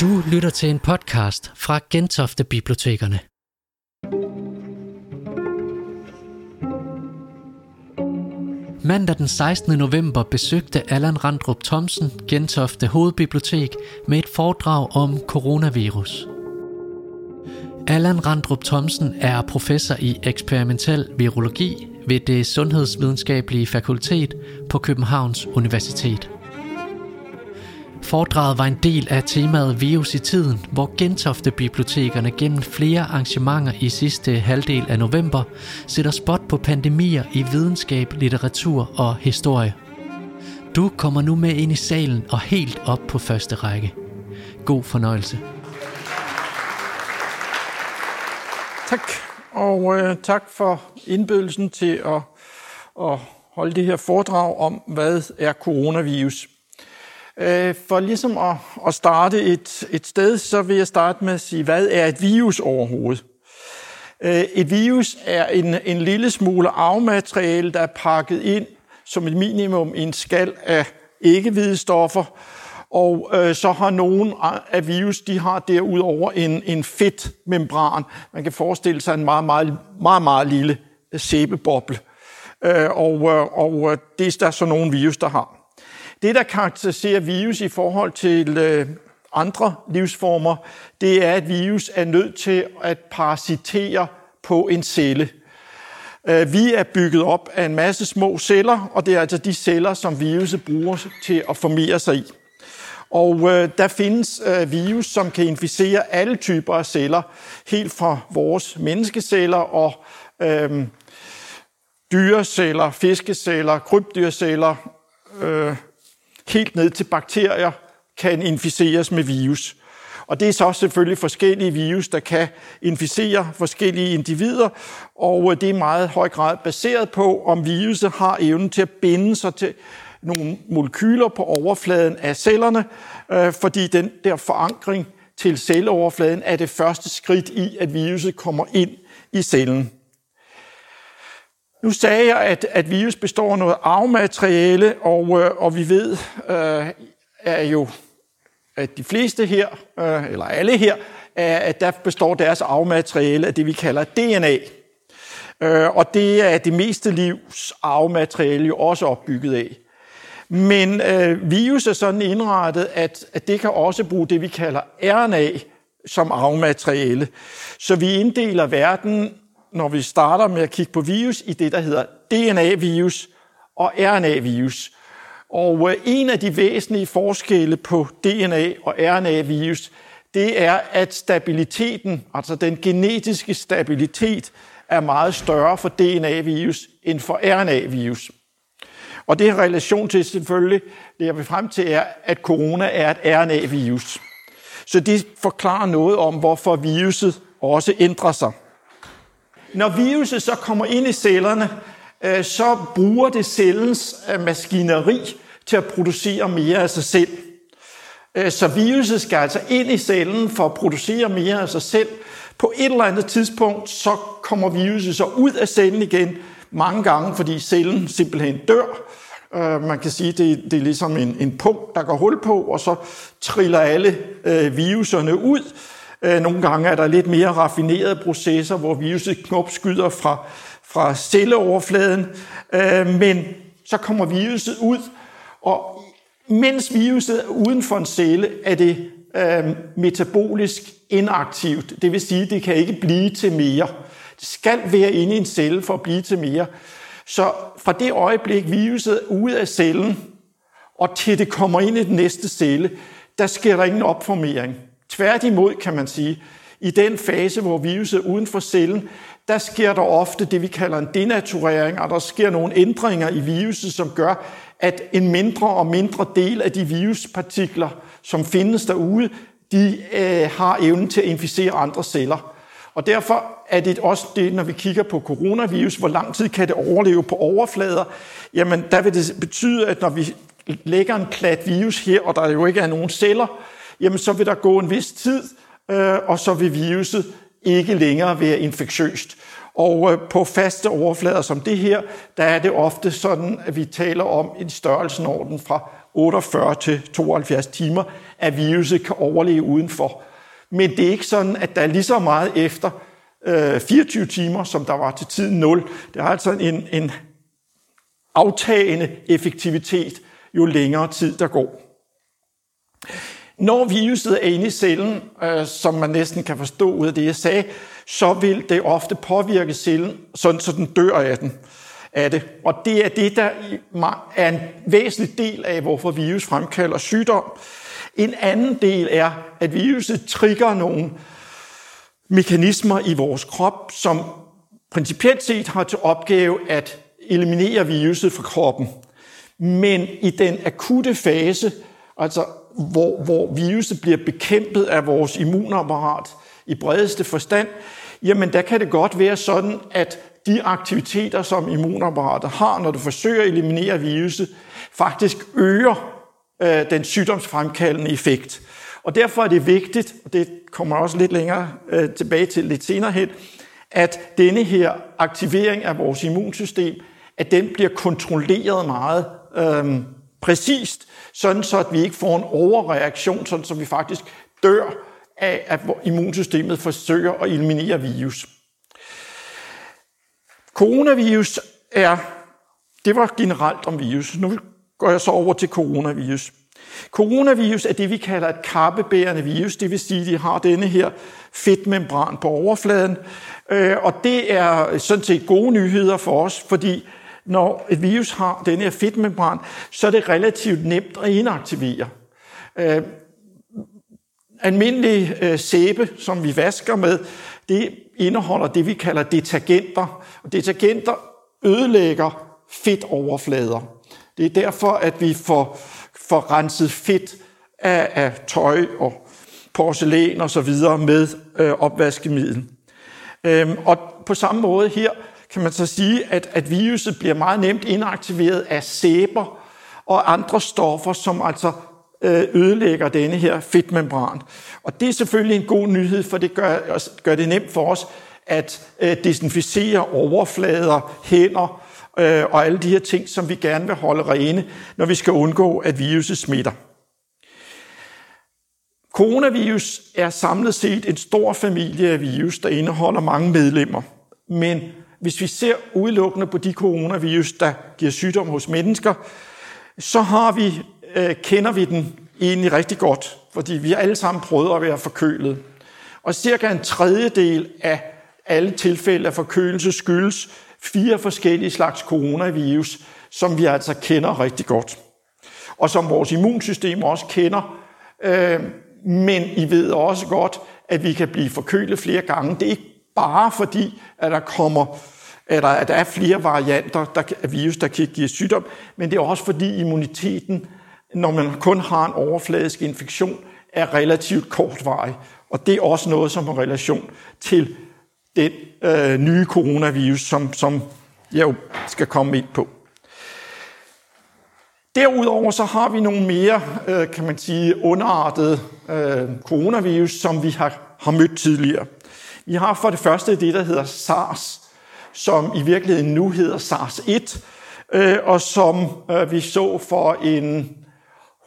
Du lytter til en podcast fra Gentofte Bibliotekerne. Mandag den 16. november besøgte Allan Randrup Thomsen Gentofte Hovedbibliotek med et foredrag om coronavirus. Allan Randrup Thomsen er professor i eksperimentel virologi ved det Sundhedsvidenskabelige Fakultet på Københavns Universitet. Foredraget var en del af temaet Virus i tiden, hvor Gentofte Bibliotekerne gennem flere arrangementer i sidste halvdel af november sætter spot på pandemier i videnskab, litteratur og historie. Du kommer nu med ind i salen og helt op på første række. God fornøjelse. Tak, og øh, tak for indbydelsen til at, at holde det her foredrag om, hvad er coronavirus. Øh, for ligesom at, at starte et, et sted, så vil jeg starte med at sige, hvad er et virus overhovedet? Øh, et virus er en, en lille smule arvemateriale, der er pakket ind som et minimum i en skal af ikke-hvide stoffer, og øh, så har nogle af virus, de har derudover en, en fedtmembran. Man kan forestille sig en meget, meget, meget, meget lille sæbeboble. Øh, og, øh, og øh, det er der så nogle virus, der har. Det, der karakteriserer virus i forhold til øh, andre livsformer, det er, at virus er nødt til at parasitere på en celle. Øh, vi er bygget op af en masse små celler, og det er altså de celler, som viruset bruger til at formere sig i. Og øh, der findes øh, virus, som kan inficere alle typer af celler, helt fra vores menneskeceller og øh, dyreceller, fiskeceller, krybdyrceller, øh, helt ned til bakterier, kan inficeres med virus. Og det er så selvfølgelig forskellige virus, der kan inficere forskellige individer, og øh, det er meget høj grad baseret på, om viruset har evnen til at binde sig til nogle molekyler på overfladen af cellerne, øh, fordi den der forankring til celleoverfladen er det første skridt i, at viruset kommer ind i cellen. Nu sagde jeg, at, at virus består af noget arvemateriale, og, øh, og vi ved øh, er jo, at de fleste her, øh, eller alle her, er, at der består deres arvemateriale af det, vi kalder DNA. Øh, og det er det meste livs arvemateriale jo også opbygget af. Men øh, virus er sådan indrettet, at, at det kan også bruge det, vi kalder RNA som arvemateriale. Så vi inddeler verden når vi starter med at kigge på virus, i det, der hedder DNA-virus og RNA-virus. Og øh, en af de væsentlige forskelle på DNA- og RNA-virus, det er, at stabiliteten, altså den genetiske stabilitet, er meget større for DNA-virus end for RNA-virus. Og det har relation til selvfølgelig, det jeg vil frem til, er, at corona er et RNA-virus. Så det forklarer noget om, hvorfor viruset også ændrer sig. Når viruset så kommer ind i cellerne, øh, så bruger det cellens øh, maskineri til at producere mere af sig selv. Øh, så viruset skal altså ind i cellen for at producere mere af sig selv. På et eller andet tidspunkt, så kommer viruset så ud af cellen igen mange gange, fordi cellen simpelthen dør. Man kan sige, det, det er ligesom en, en punkt, der går hul på, og så triller alle øh, viruserne ud. Øh, nogle gange er der lidt mere raffinerede processer, hvor viruset knopskyder fra, fra celleoverfladen, øh, men så kommer viruset ud, og mens viruset er uden for en celle, er det øh, metabolisk inaktivt. Det vil sige, at det kan ikke blive til mere. Det skal være inde i en celle for at blive til mere. Så fra det øjeblik, viruset er ude af cellen, og til det kommer ind i den næste celle, der sker der ingen opformering. Tværtimod kan man sige, i den fase, hvor viruset er uden for cellen, der sker der ofte det, vi kalder en denaturering, og der sker nogle ændringer i viruset, som gør, at en mindre og mindre del af de viruspartikler, som findes derude, de øh, har evnen til at inficere andre celler. Og derfor er det også det, når vi kigger på coronavirus, hvor lang tid kan det overleve på overflader, jamen der vil det betyde, at når vi lægger en klat virus her, og der jo ikke er nogen celler, jamen så vil der gå en vis tid, øh, og så vil viruset ikke længere være infektiøst. Og øh, på faste overflader som det her, der er det ofte sådan, at vi taler om en størrelsenorden fra 48 til 72 timer, at viruset kan overleve udenfor. Men det er ikke sådan, at der er lige så meget efter øh, 24 timer, som der var til tiden 0. Det er altså en, en aftagende effektivitet, jo længere tid der går. Når viruset er inde i cellen, øh, som man næsten kan forstå ud af det, jeg sagde, så vil det ofte påvirke cellen, sådan så den dør af den af det. Og det er det, der er en væsentlig del af, hvorfor virus fremkalder sygdom. En anden del er, at viruset trigger nogle mekanismer i vores krop, som principielt set har til opgave at eliminere viruset fra kroppen. Men i den akutte fase, altså hvor, hvor viruset bliver bekæmpet af vores immunapparat i bredeste forstand, jamen der kan det godt være sådan, at de aktiviteter, som immunapparatet har, når du forsøger at eliminere viruset, faktisk øger øh, den sygdomsfremkaldende effekt. Og derfor er det vigtigt, og det kommer også lidt længere øh, tilbage til lidt senere hen, at denne her aktivering af vores immunsystem, at den bliver kontrolleret meget øh, præcist, sådan så at vi ikke får en overreaktion, sådan så vi faktisk dør af, at immunsystemet forsøger at eliminere virus. Coronavirus er, det var generelt om virus. Nu går jeg så over til coronavirus. Coronavirus er det, vi kalder et kappebærende virus, det vil sige, at de har denne her fedtmembran på overfladen. Øh, og det er sådan set gode nyheder for os, fordi når et virus har den her fedtmembran, så er det relativt nemt at inaktivere. Øh, almindelig øh, sæbe, som vi vasker med, det indeholder det, vi kalder detergenter. Og detergenter ødelægger fedtoverflader. Det er derfor, at vi får, får renset fedt af, af tøj og porcelæn og så videre med øh, opvaskemiddel. Øhm, og på samme måde her kan man så sige, at, at viruset bliver meget nemt inaktiveret af sæber og andre stoffer, som altså øh, ødelægger denne her fedtmembran. Og det er selvfølgelig en god nyhed, for det gør, gør det nemt for os at øh, desinficere overflader, hænder øh, og alle de her ting, som vi gerne vil holde rene, når vi skal undgå, at viruset smitter. Coronavirus er samlet set en stor familie af virus, der indeholder mange medlemmer. Men hvis vi ser udelukkende på de coronavirus, der giver sygdom hos mennesker, så har vi, øh, kender vi den egentlig rigtig godt, fordi vi har alle sammen prøvet at være forkølet. Og cirka en tredjedel af alle tilfælde af forkølelse skyldes fire forskellige slags coronavirus, som vi altså kender rigtig godt. Og som vores immunsystem også kender. Øh, men I ved også godt, at vi kan blive forkølet flere gange. Det er ikke bare fordi, at der kommer eller at der er flere varianter der, af virus, der kan give sygdom, men det er også fordi immuniteten, når man kun har en overfladisk infektion, er relativt kortvarig. Og det er også noget, som har relation til den øh, nye coronavirus, som, som jeg jo skal komme ind på. Derudover så har vi nogle mere, øh, kan man sige, underartede øh, coronavirus, som vi har, har mødt tidligere. I har for det første det, der hedder SARS, som i virkeligheden nu hedder SARS-1, øh, og som øh, vi så for en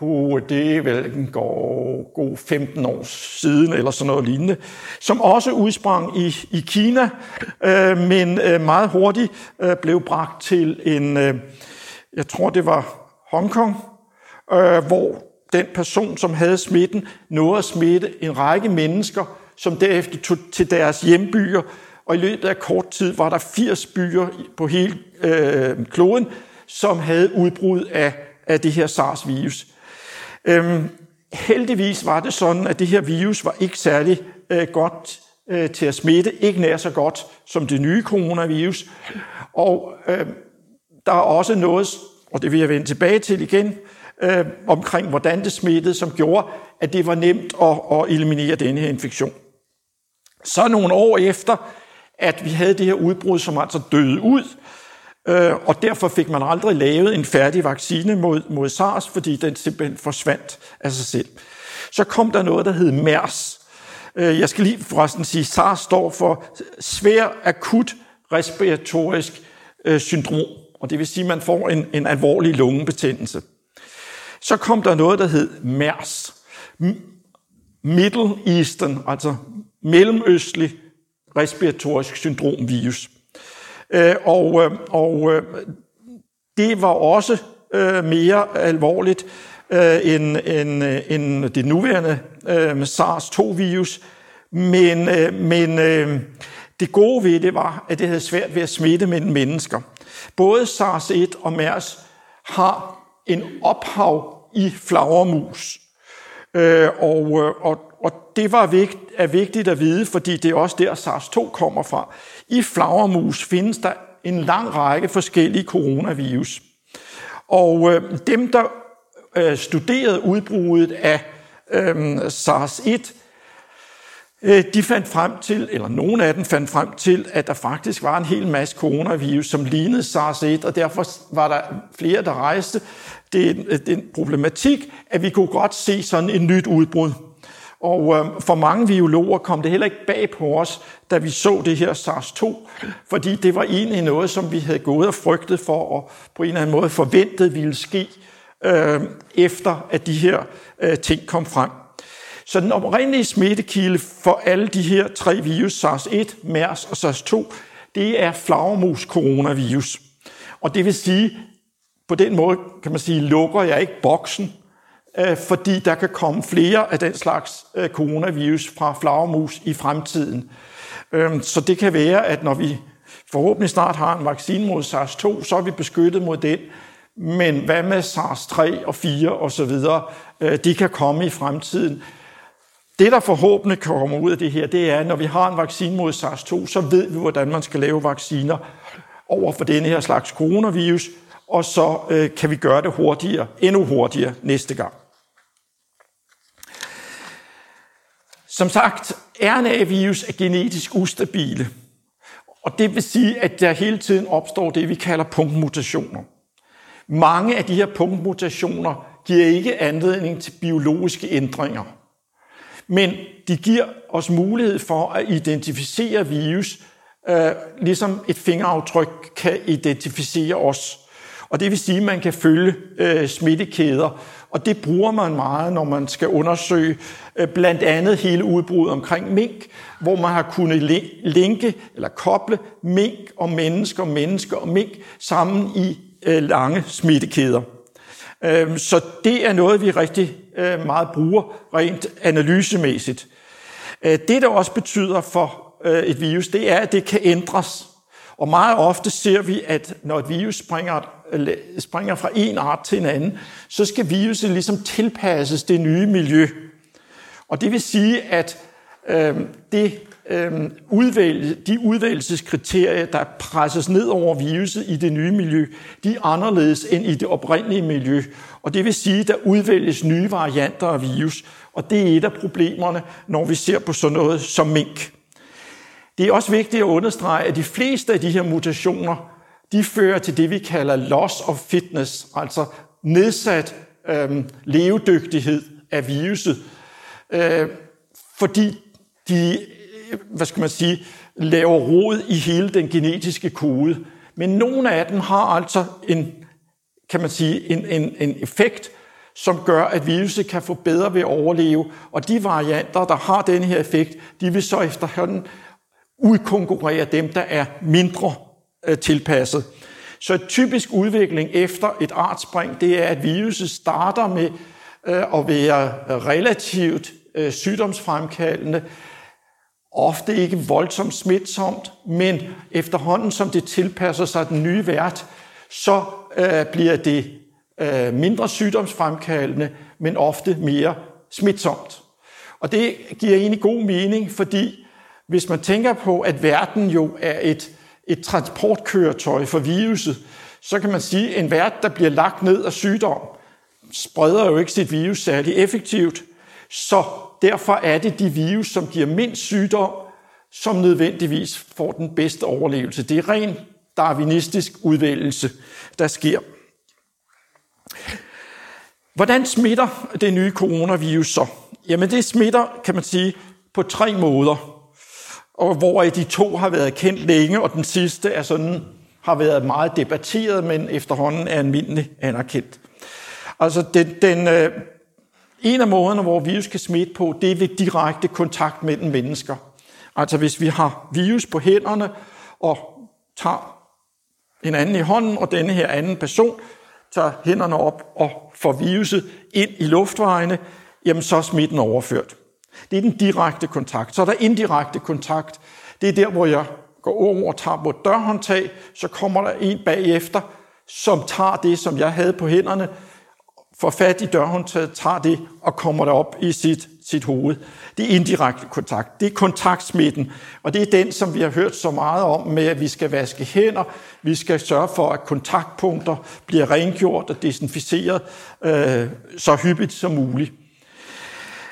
uh, det er vel en god, god 15 år siden, eller sådan noget lignende, som også udsprang i, i Kina, øh, men øh, meget hurtigt øh, blev bragt til en, øh, jeg tror det var Hongkong, øh, hvor den person, som havde smitten, nåede at smitte en række mennesker, som derefter tog til deres hjembyer, og i løbet af kort tid var der 80 byer på hele øh, kloden, som havde udbrud af, af det her SARS-virus. Øhm, heldigvis var det sådan, at det her virus var ikke særlig øh, godt øh, til at smitte, ikke nær så godt som det nye coronavirus. Og øh, der er også noget, og det vil jeg vende tilbage til igen, øh, omkring hvordan det smittede, som gjorde, at det var nemt at, at eliminere denne her infektion. Så nogle år efter, at vi havde det her udbrud, som altså døde ud, øh, og derfor fik man aldrig lavet en færdig vaccine mod, mod SARS, fordi den simpelthen forsvandt af sig selv. Så kom der noget, der hed MERS. Øh, jeg skal lige forresten sige, SARS står for svær akut respiratorisk øh, syndrom, og det vil sige, at man får en, en alvorlig lungebetændelse. Så kom der noget, der hed MERS. Middle Eastern, altså mellemøstlig respiratorisk syndromvirus. Øh, og, øh, og øh, det var også mere alvorligt end, end, end det nuværende SARS-2-virus, men, men det gode ved det var, at det havde svært ved at smitte mellem mennesker. Både SARS-1 og MERS har en ophav i flagermus. og, og, og det var vigt, er vigtigt at vide, fordi det er også der, SARS-2 kommer fra. I flagermus findes der en lang række forskellige coronavirus. Og øh, dem, der øh, studerede udbruddet af øh, SARS-1, øh, de fandt frem til, eller nogle af dem fandt frem til, at der faktisk var en hel masse coronavirus, som lignede SARS-1, og derfor var der flere, der rejste det, er øh, den problematik, at vi kunne godt se sådan et nyt udbrud. Og øh, for mange biologer kom det heller ikke bag på os, da vi så det her SARS-2, fordi det var egentlig noget, som vi havde gået og frygtet for, og på en eller anden måde forventet ville ske, øh, efter at de her øh, ting kom frem. Så den oprindelige smittekilde for alle de her tre virus, SARS-1, MERS og SARS-2, det er flagermus coronavirus. Og det vil sige, på den måde kan man sige, lukker jeg ikke boksen Øh, fordi der kan komme flere af den slags øh, coronavirus fra flagermus i fremtiden. Øhm, så det kan være, at når vi forhåbentlig snart har en vaccine mod SARS-2, så er vi beskyttet mod den. Men hvad med SARS-3 og 4 og så videre? Øh, de kan komme i fremtiden. Det, der forhåbentlig kommer ud af det her, det er, at når vi har en vaccine mod SARS-2, så ved vi, hvordan man skal lave vacciner over for denne her slags coronavirus, og så kan vi gøre det hurtigere, endnu hurtigere næste gang. Som sagt, RNA-virus er genetisk ustabile, og det vil sige, at der hele tiden opstår det, vi kalder punktmutationer. Mange af de her punktmutationer giver ikke anledning til biologiske ændringer, men de giver os mulighed for at identificere virus, øh, ligesom et fingeraftryk kan identificere os. Og det vil sige, at man kan følge øh, smittekæder og det bruger man meget, når man skal undersøge øh, blandt andet hele udbruddet omkring mink, hvor man har kunnet linke eller koble mink og mennesker, mennesker og mink sammen i øh, lange smittekæder. Øhm, så det er noget, vi rigtig øh, meget bruger rent analysemæssigt. Det, der også betyder for et virus, det er, at det kan ændres. Og meget ofte ser vi, at når et virus springer, øh, springer fra en art til en anden, så skal viruset ligesom tilpasses det nye miljø. Og det vil sige, at øh, det, øh, udvælge, de udvælgelseskriterier, der presses ned over viruset i det nye miljø, de er anderledes end i det oprindelige miljø. Og det vil sige, at der udvælges nye varianter af virus. Og det er et af problemerne, når vi ser på sådan noget som mink. Det er også vigtigt at understrege, at de fleste af de her mutationer, de fører til det, vi kalder loss of fitness, altså nedsat øh, levedygtighed af viruset, øh, fordi de, hvad skal man sige, laver rod i hele den genetiske kode. Men nogle af dem har altså en, kan man sige, en, en, en effekt, som gør, at viruset kan få bedre ved at overleve. Og de varianter, der har den her effekt, de vil så efterhånden udkonkurrere dem, der er mindre øh, tilpasset. Så et typisk udvikling efter et artspring, det er, at viruset starter med øh, at være relativt øh, sygdomsfremkaldende, ofte ikke voldsomt smitsomt, men efterhånden som det tilpasser sig den nye vært, så bliver det mindre sygdomsfremkaldende, men ofte mere smitsomt. Og det giver egentlig god mening, fordi hvis man tænker på, at verden jo er et, et transportkøretøj for viruset, så kan man sige, at en vært, der bliver lagt ned af sygdom, spreder jo ikke sit virus særlig effektivt. Så derfor er det de virus, som giver mindst sygdom, som nødvendigvis får den bedste overlevelse. Det er ren darwinistisk udvælgelse, der sker. Hvordan smitter det nye coronavirus så? Jamen det smitter, kan man sige, på tre måder og hvor de to har været kendt længe, og den sidste er sådan, har været meget debatteret, men efterhånden er almindelig anerkendt. Altså, den, den, øh, en af måderne, hvor virus kan smitte på, det er ved direkte kontakt mellem mennesker. Altså, hvis vi har virus på hænderne og tager en anden i hånden, og denne her anden person tager hænderne op og får viruset ind i luftvejene, jamen så er smitten overført. Det er den direkte kontakt. Så er der indirekte kontakt. Det er der, hvor jeg går over og tager på et dørhåndtag, så kommer der en bagefter, som tager det, som jeg havde på hænderne, får fat i dørhåndtaget, tager det og kommer der op i sit, sit hoved. Det er indirekte kontakt. Det er kontaktsmitten, og det er den, som vi har hørt så meget om med, at vi skal vaske hænder, vi skal sørge for, at kontaktpunkter bliver rengjort og desinficeret øh, så hyppigt som muligt.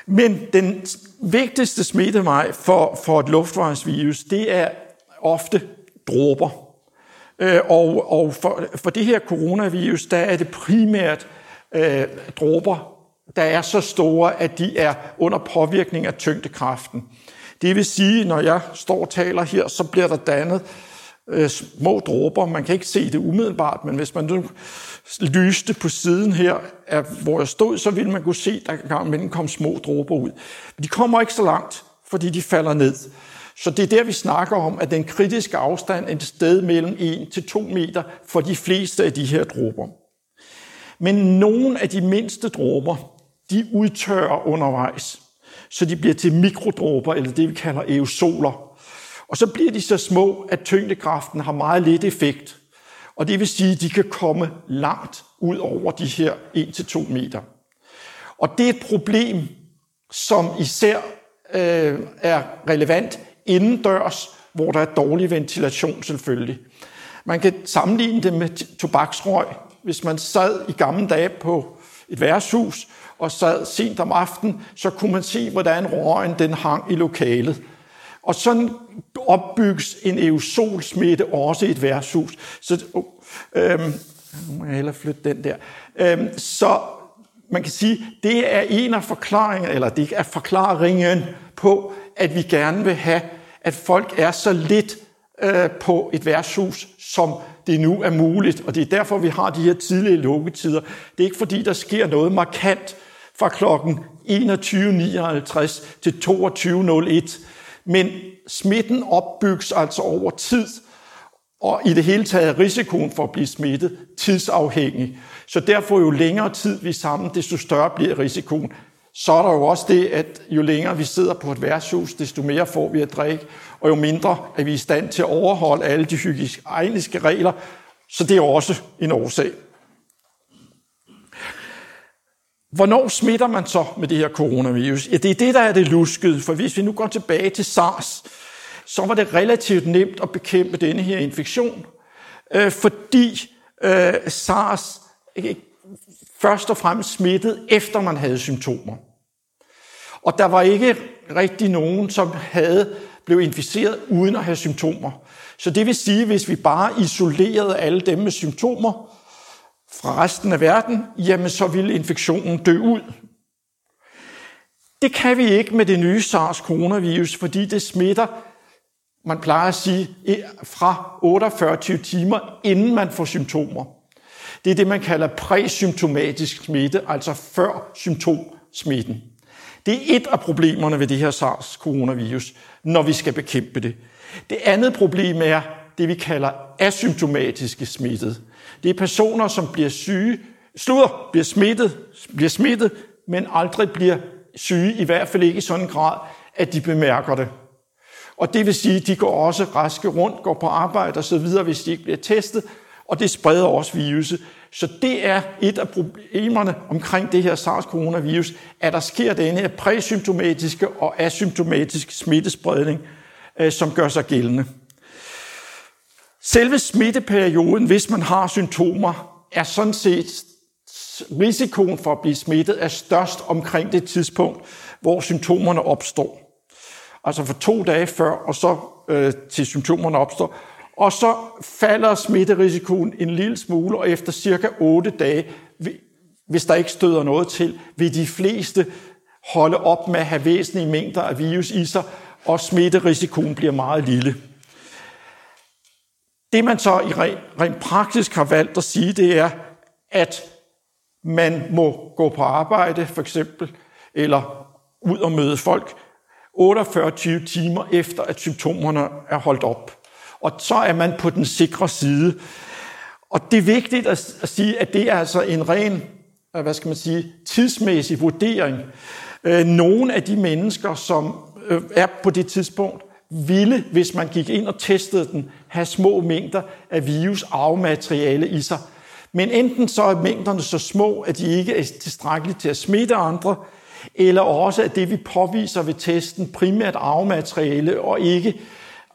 Men den vigtigste smittevej for, for et luftvejsvirus, det er ofte dråber. Øh, og og for, for det her coronavirus, der er det primært øh, dråber, der er så store, at de er under påvirkning af tyngdekraften. Det vil sige, når jeg står og taler her, så bliver der dannet øh, små dråber. Man kan ikke se det umiddelbart, men hvis man nu lyste på siden her, af, hvor jeg stod, så ville man kunne se, at der gang kom små dråber ud. Men de kommer ikke så langt, fordi de falder ned. Så det er der, vi snakker om, at den kritiske afstand er et sted mellem 1 til 2 meter for de fleste af de her dråber. Men nogle af de mindste dråber, de udtørrer undervejs, så de bliver til mikrodråber, eller det vi kalder aerosoler. Og så bliver de så små, at tyngdekraften har meget lidt effekt. Og det vil sige, at de kan komme langt ud over de her 1-2 meter. Og det er et problem, som især øh, er relevant indendørs, hvor der er dårlig ventilation selvfølgelig. Man kan sammenligne det med tobaksrøg. Hvis man sad i gamle dage på et værtshus og sad sent om aftenen, så kunne man se, hvordan røgen den hang i lokalet. Og sådan opbygges en aerosolsmitte også i et værtshus. Så, øh, nu må jeg hellere flytte den der. Øhm, så man kan sige, det er en af forklaringerne, eller det er forklaringen på, at vi gerne vil have, at folk er så lidt øh, på et værtshus, som det nu er muligt. Og det er derfor, vi har de her tidlige lukketider. Det er ikke fordi, der sker noget markant fra klokken 21.59 til 22.01. Men smitten opbygges altså over tid, og i det hele taget risikoen for at blive smittet tidsafhængig. Så derfor jo længere tid vi er sammen, desto større bliver risikoen. Så er der jo også det, at jo længere vi sidder på et værtshus, desto mere får vi at drikke, og jo mindre er vi i stand til at overholde alle de hygiejniske regler. Så det er også en årsag. Hvornår smitter man så med det her coronavirus? Ja, det er det, der er det luskede, for hvis vi nu går tilbage til SARS, så var det relativt nemt at bekæmpe denne her infektion, øh, fordi øh, SARS ikke, først og fremmest smittede, efter man havde symptomer. Og der var ikke rigtig nogen, som havde blev inficeret uden at have symptomer. Så det vil sige, hvis vi bare isolerede alle dem med symptomer, fra resten af verden, jamen så ville infektionen dø ud. Det kan vi ikke med det nye SARS-coronavirus, fordi det smitter, man plejer at sige, fra 48 timer, inden man får symptomer. Det er det, man kalder præsymptomatisk smitte, altså før symptomsmitten. Det er et af problemerne ved det her SARS-coronavirus, når vi skal bekæmpe det. Det andet problem er det, vi kalder asymptomatiske smittet. Det er personer, som bliver syge, slutter, bliver smittet, bliver smittet, men aldrig bliver syge, i hvert fald ikke i sådan en grad, at de bemærker det. Og det vil sige, at de går også raske rundt, går på arbejde osv., hvis de ikke bliver testet, og det spreder også viruset. Så det er et af problemerne omkring det her SARS-coronavirus, at der sker denne her præsymptomatiske og asymptomatiske smittespredning, øh, som gør sig gældende. Selve smitteperioden, hvis man har symptomer, er sådan set risikoen for at blive smittet er størst omkring det tidspunkt, hvor symptomerne opstår. Altså for to dage før, og så øh, til symptomerne opstår. Og så falder smitterisikoen en lille smule, og efter cirka 8 dage, hvis der ikke støder noget til, vil de fleste holde op med at have væsentlige mængder af virus i sig, og smitterisikoen bliver meget lille. Det man så i rent, rent praktisk har valgt at sige, det er, at man må gå på arbejde for eksempel, eller ud og møde folk 48 timer efter, at symptomerne er holdt op. Og så er man på den sikre side. Og det er vigtigt at, sige, at det er altså en ren, øh, hvad skal man sige, tidsmæssig vurdering. Øh, nogle af de mennesker, som øh, er på det tidspunkt, ville, hvis man gik ind og testede den, have små mængder af virusarvemateriale i sig. Men enten så er mængderne så små, at de ikke er tilstrækkelige til at smitte andre, eller også at det, vi påviser ved testen, primært arvemateriale og ikke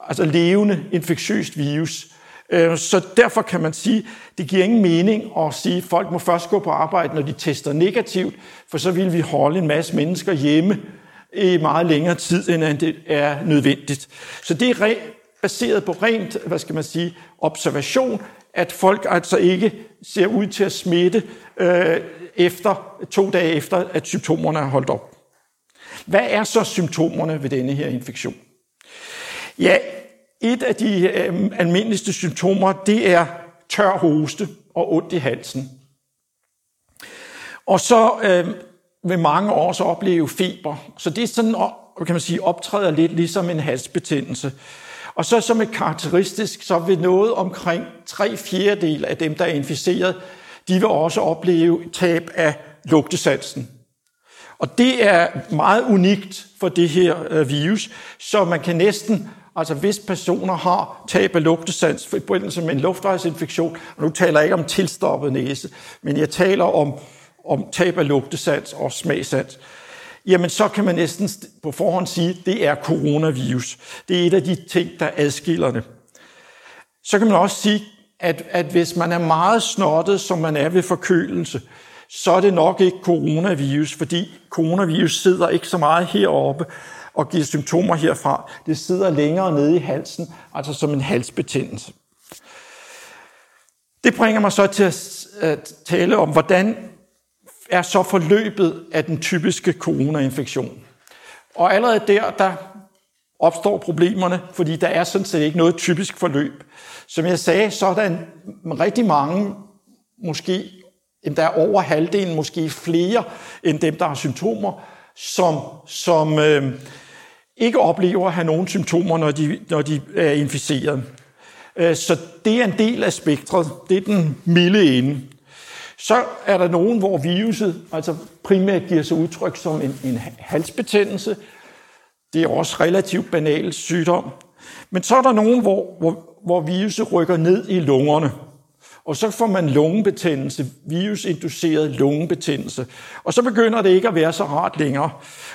altså levende infektiøst virus. Øh, så derfor kan man sige, at det giver ingen mening at sige, at folk må først gå på arbejde, når de tester negativt, for så vil vi holde en masse mennesker hjemme i meget længere tid, end det er nødvendigt. Så det er baseret på rent, hvad skal man sige, observation, at folk altså ikke ser ud til at smitte øh, efter to dage efter, at symptomerne er holdt op. Hvad er så symptomerne ved denne her infektion? Ja, et af de øh, almindeligste symptomer, det er tør hoste og ondt i halsen. Og så øh, vil mange også opleve feber. Så det er sådan, kan man sige, optræder lidt ligesom en halsbetændelse. Og så som et karakteristisk, så vil noget omkring tre fjerdedel af dem, der er inficeret, de vil også opleve tab af lugtesansen. Og det er meget unikt for det her øh, virus, så man kan næsten, altså hvis personer har tab af lugtesans i forbindelse med en luftvejsinfektion, og nu taler jeg ikke om tilstoppet næse, men jeg taler om, om tab af lugtesans og smagsans, jamen så kan man næsten på forhånd sige, at det er coronavirus. Det er et af de ting, der adskiller det. Så kan man også sige, at, at hvis man er meget snottet, som man er ved forkølelse, så er det nok ikke coronavirus, fordi coronavirus sidder ikke så meget heroppe og giver symptomer herfra. Det sidder længere nede i halsen, altså som en halsbetændelse. Det bringer mig så til at tale om, hvordan er så forløbet af den typiske coronainfektion. Og allerede der, der opstår problemerne, fordi der er sådan set ikke noget typisk forløb. Som jeg sagde, så er der en, rigtig mange, måske endda over halvdelen, måske flere end dem, der har symptomer, som, som øh, ikke oplever at have nogen symptomer, når de, når de er inficeret. Øh, så det er en del af spektret. Det er den milde ende. Så er der nogen, hvor viruset altså primært giver sig udtryk som en, en halsbetændelse. Det er også relativt banal sygdom. Men så er der nogen, hvor, hvor, hvor viruset rykker ned i lungerne. Og så får man lungebetændelse, virusinduceret lungebetændelse. Og så begynder det ikke at være så rart længere.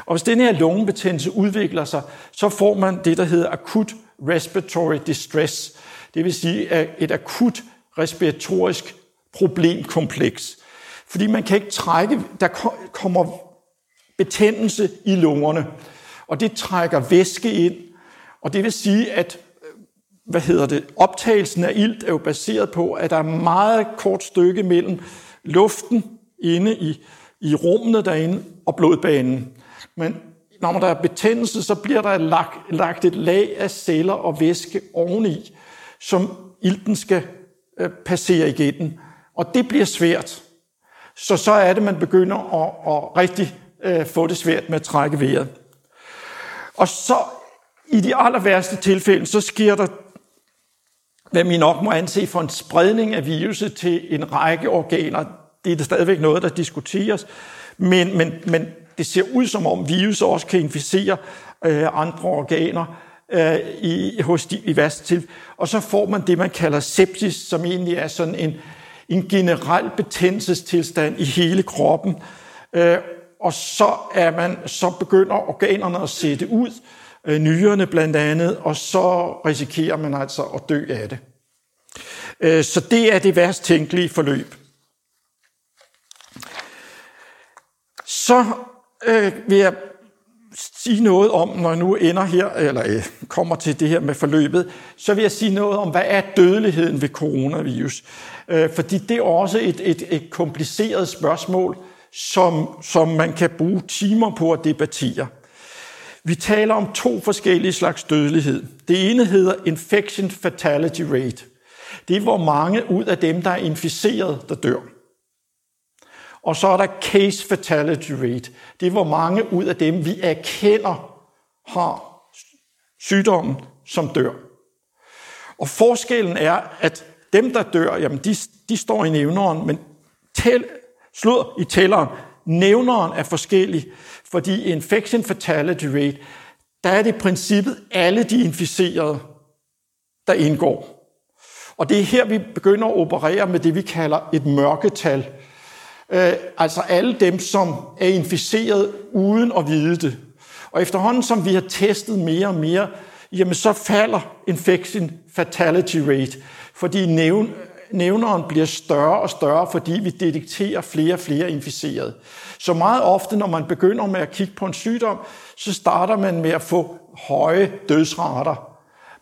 Og hvis den her lungebetændelse udvikler sig, så får man det, der hedder akut respiratory distress. Det vil sige et akut respiratorisk problemkompleks. Fordi man kan ikke trække, der kommer betændelse i lungerne, og det trækker væske ind, og det vil sige, at hvad hedder det, optagelsen af ilt er jo baseret på, at der er meget kort stykke mellem luften inde i, i rummene derinde og blodbanen. Men når der er betændelse, så bliver der lagt, lagt et lag af celler og væske oveni, som ilten skal øh, passere igennem. Og det bliver svært. Så så er det, man begynder at, at rigtig øh, få det svært med at trække vejret. Og så i de aller værste tilfælde, så sker der, hvad vi nok må anse for en spredning af viruset til en række organer. Det er stadigvæk noget, der diskuteres, men, men, men det ser ud som om viruset også kan inficere øh, andre organer øh, i, hos de i værste til. Og så får man det, man kalder sepsis, som egentlig er sådan en, en generel betændelsestilstand i hele kroppen. Øh, og så, er man, så begynder organerne at sætte ud, øh, Øh, nyrerne blandt andet, og så risikerer man altså at dø af det. Øh, så det er det værst tænkelige forløb. Så øh, vil jeg sige noget om, når jeg nu ender her, eller øh, kommer til det her med forløbet, så vil jeg sige noget om, hvad er dødeligheden ved coronavirus. Øh, fordi det er også et, et, et kompliceret spørgsmål, som, som man kan bruge timer på at debattere. Vi taler om to forskellige slags dødelighed. Det ene hedder infection fatality rate. Det er, hvor mange ud af dem, der er inficeret, der dør. Og så er der case fatality rate. Det er, hvor mange ud af dem, vi erkender, har sygdommen, som dør. Og forskellen er, at dem, der dør, jamen de, de står i nævneren, men tæl, slud i tælleren. Nævneren er forskellig, fordi infection fatality rate, der er det i princippet alle de inficerede, der indgår. Og det er her, vi begynder at operere med det, vi kalder et mørketal. Øh, altså alle dem, som er inficeret uden at vide det. Og efterhånden, som vi har testet mere og mere, jamen så falder infection fatality rate, fordi nævn, nævneren bliver større og større, fordi vi detekterer flere og flere inficerede. Så meget ofte, når man begynder med at kigge på en sygdom, så starter man med at få høje dødsrater.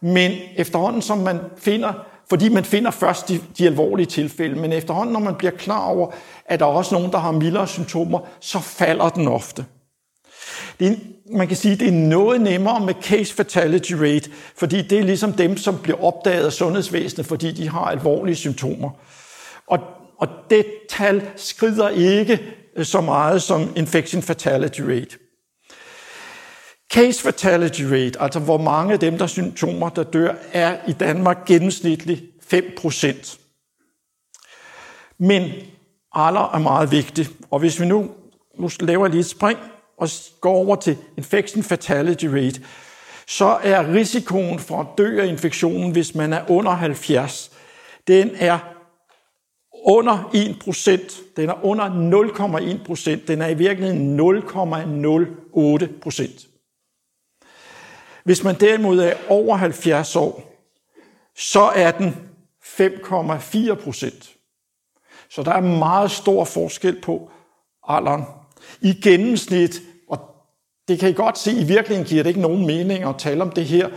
Men efterhånden, som man finder, fordi man finder først de, de alvorlige tilfælde, men efterhånden, når man bliver klar over, at der er også nogen, der har mildere symptomer, så falder den ofte. Det er, man kan sige, at det er noget nemmere med case fatality rate, fordi det er ligesom dem, som bliver opdaget af sundhedsvæsenet, fordi de har alvorlige symptomer. Og, og det tal skrider ikke øh, så meget som infection fatality rate. Case fatality rate, altså hvor mange af dem, der symptomer, der dør, er i Danmark gennemsnitligt 5%. Men alder er meget vigtigt, og hvis vi nu, nu laver lige et spring, og går over til infection fatality rate, så er risikoen for at dø af infektionen, hvis man er under 70, den er under 1 procent. Den er under 0,1 procent. Den er i virkeligheden 0,08 procent. Hvis man derimod er over 70 år, så er den 5,4 procent. Så der er meget stor forskel på alderen i gennemsnit, og det kan I godt se, i virkeligheden giver det ikke nogen mening at tale om det her,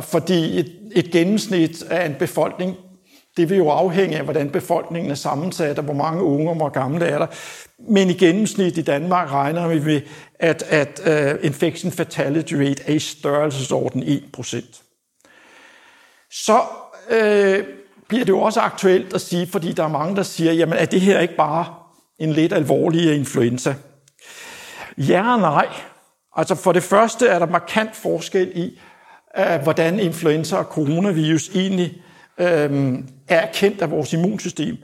fordi et, et gennemsnit af en befolkning, det vil jo afhænge af, hvordan befolkningen er sammensat, og hvor mange unge og hvor gamle er der. Men i gennemsnit i Danmark regner vi med, at, at uh, infection fatality rate er i størrelsesorden 1%. Så uh, bliver det jo også aktuelt at sige, fordi der er mange, der siger, jamen er det her ikke bare en lidt alvorlig influenza? Ja og nej. Altså for det første er der markant forskel i, øh, hvordan influenza og coronavirus egentlig uh, er kendt af vores immunsystem.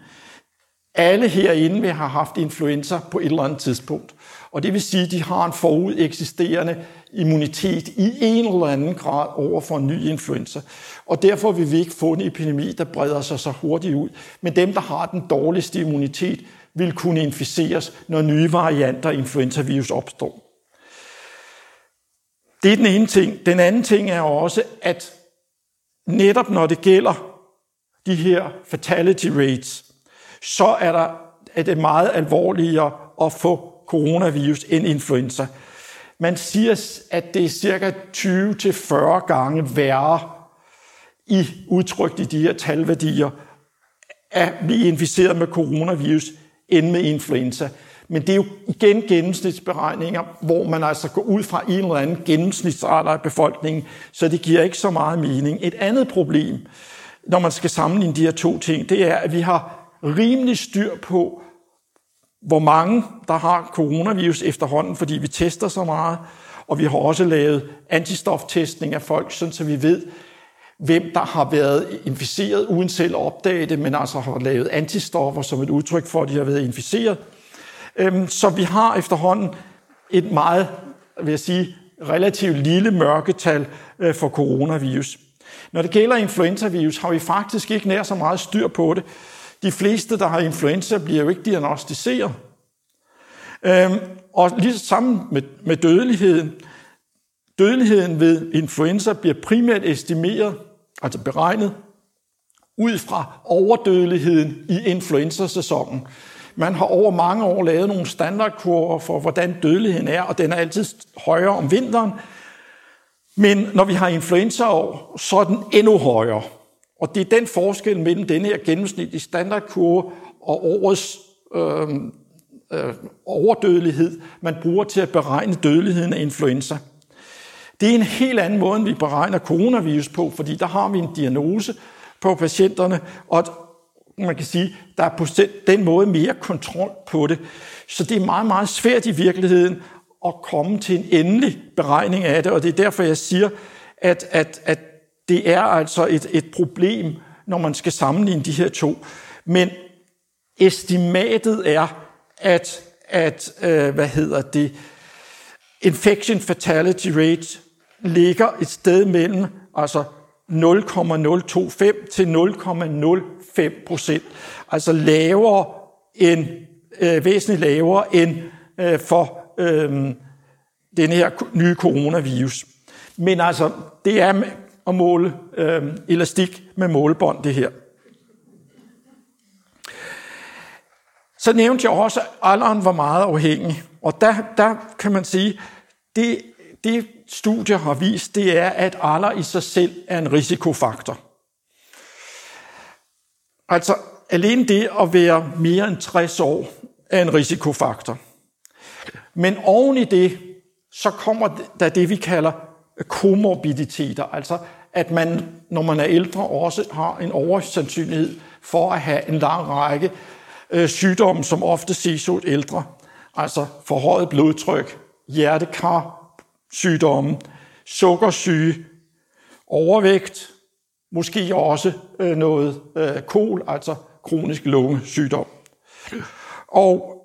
Alle herinde vil have haft influenza på et eller andet tidspunkt. Og det vil sige, at de har en forud eksisterende immunitet i en eller anden grad over for en ny influenza. Og derfor vil vi ikke få en epidemi, der breder sig så hurtigt ud. Men dem, der har den dårligste immunitet, vil kunne inficeres, når nye varianter af influenzavirus opstår. Det er den ene ting. Den anden ting er også, at netop når det gælder de her fatality rates, så er, der, er det meget alvorligere at få coronavirus end influenza. Man siger, at det er cirka 20-40 gange værre i udtrykt i de her talværdier at blive inficeret med coronavirus end med influenza. Men det er jo igen gennemsnitsberegninger, hvor man altså går ud fra en eller anden gennemsnitsalder af befolkningen, så det giver ikke så meget mening. Et andet problem, når man skal sammenligne de her to ting, det er, at vi har rimelig styr på, hvor mange der har coronavirus efterhånden, fordi vi tester så meget, og vi har også lavet antistoftestning af folk, så vi ved, hvem der har været inficeret uden selv at opdage det, men altså har lavet antistoffer som et udtryk for, at de har været inficeret. Øhm, så vi har efterhånden et meget, vil jeg sige, relativt lille mørketal øh, for coronavirus. Når det gælder influenzavirus, har vi faktisk ikke nær så meget styr på det. De fleste, der har influenza, bliver jo ikke diagnostiseret. Øhm, og lige sammen med, med dødeligheden, Dødeligheden ved influenza bliver primært estimeret, altså beregnet, ud fra overdødeligheden i influenza-sæsonen. Man har over mange år lavet nogle standardkurver for, hvordan dødeligheden er, og den er altid højere om vinteren. Men når vi har influenzaår, så er den endnu højere. Og det er den forskel mellem den her gennemsnitlige standardkurve og årets øh, øh, overdødelighed, man bruger til at beregne dødeligheden af influenza. Det er en helt anden måde, end vi beregner coronavirus på, fordi der har vi en diagnose på patienterne, og man kan sige, der er på den måde mere kontrol på det. Så det er meget, meget svært i virkeligheden at komme til en endelig beregning af det, og det er derfor, jeg siger, at, at, at det er altså et, et problem, når man skal sammenligne de her to. Men estimatet er, at, at øh, hvad hedder det, infection fatality rate ligger et sted mellem altså 0,025 til 0,05 procent. Altså lavere end, øh, væsentligt lavere end øh, for øh, den her nye coronavirus. Men altså, det er at måle øh, elastik med målebånd, det her. Så nævnte jeg også, at alderen var meget afhængig. Og der, der kan man sige, det, det studier har vist, det er, at alder i sig selv er en risikofaktor. Altså alene det at være mere end 60 år er en risikofaktor. Men oven i det, så kommer der det, vi kalder komorbiditeter, altså at man, når man er ældre, også har en oversandsynlighed for at have en lang række øh, sygdomme, som ofte ses hos ældre, altså forhøjet blodtryk, hjertekar, sygdomme, sukkersyge, overvægt, måske også øh, noget øh, kol, altså kronisk lungesygdom. Og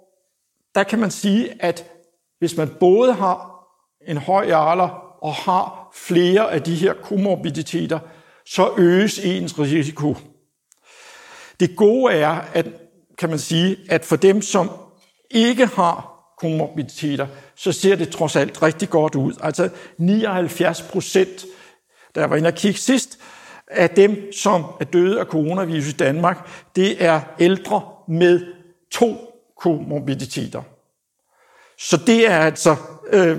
der kan man sige, at hvis man både har en høj alder og har flere af de her komorbiditeter, så øges ens risiko. Det gode er, at, kan man sige, at for dem, som ikke har komorbiditeter, så ser det trods alt rigtig godt ud. Altså 79 procent, der var inde og kigge sidst, af dem, som er døde af coronavirus i Danmark, det er ældre med to komorbiditeter. Så det er altså øh,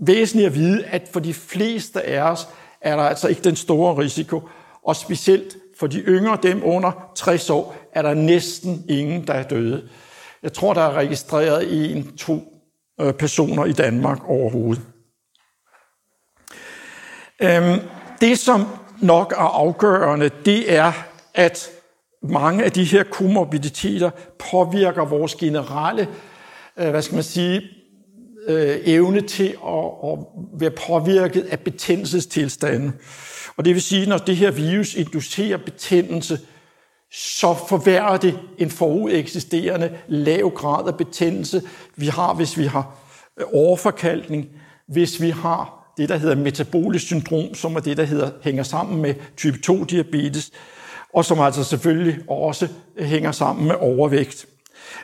væsentligt at vide, at for de fleste af os er der altså ikke den store risiko, og specielt for de yngre, dem under 60 år, er der næsten ingen, der er døde. Jeg tror, der er registreret en, to øh, personer i Danmark overhovedet. Øhm, det, som nok er afgørende, det er, at mange af de her komorbiditeter påvirker vores generelle, øh, hvad skal man sige, øh, evne til at, at være påvirket af betændelsestilstanden. Og det vil sige, når det her virus inducerer betændelse, så forværrer det en forudeksisterende lav grad af betændelse, vi har, hvis vi har øh, overforkalkning, hvis vi har det, der hedder metabolisk syndrom, som er det, der hedder, hænger sammen med type 2-diabetes, og som altså selvfølgelig også hænger sammen med overvægt.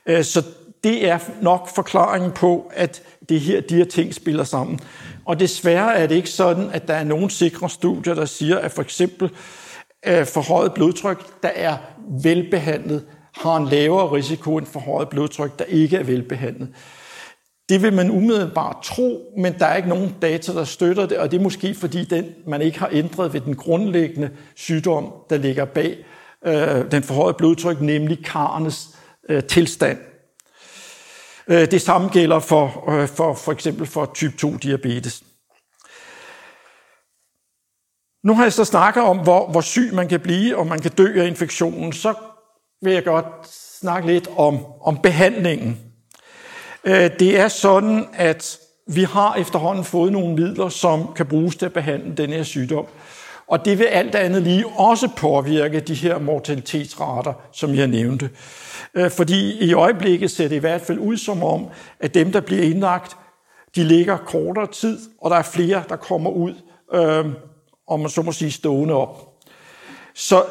Øh, så det er nok forklaringen på, at det her, de her ting spiller sammen. Og desværre er det ikke sådan, at der er nogen sikre studier, der siger, at for eksempel øh, forhøjet blodtryk, der er velbehandlet, har en lavere risiko end forhøjet blodtryk, der ikke er velbehandlet. Det vil man umiddelbart tro, men der er ikke nogen data, der støtter det, og det er måske fordi, den, man ikke har ændret ved den grundlæggende sygdom, der ligger bag øh, den forhøjede blodtryk, nemlig karnes øh, tilstand. Øh, det samme gælder for, øh, for, for eksempel for type 2 diabetes. Nu har jeg så snakket om, hvor, hvor syg man kan blive, og man kan dø af infektionen. Så vil jeg godt snakke lidt om, om behandlingen. Øh, det er sådan, at vi har efterhånden fået nogle midler, som kan bruges til at behandle den her sygdom. Og det vil alt andet lige også påvirke de her mortalitetsrater, som jeg nævnte. Øh, fordi i øjeblikket ser det i hvert fald ud som om, at dem, der bliver indlagt, de ligger kortere tid, og der er flere, der kommer ud, øh, om man så må sige, stående op. Så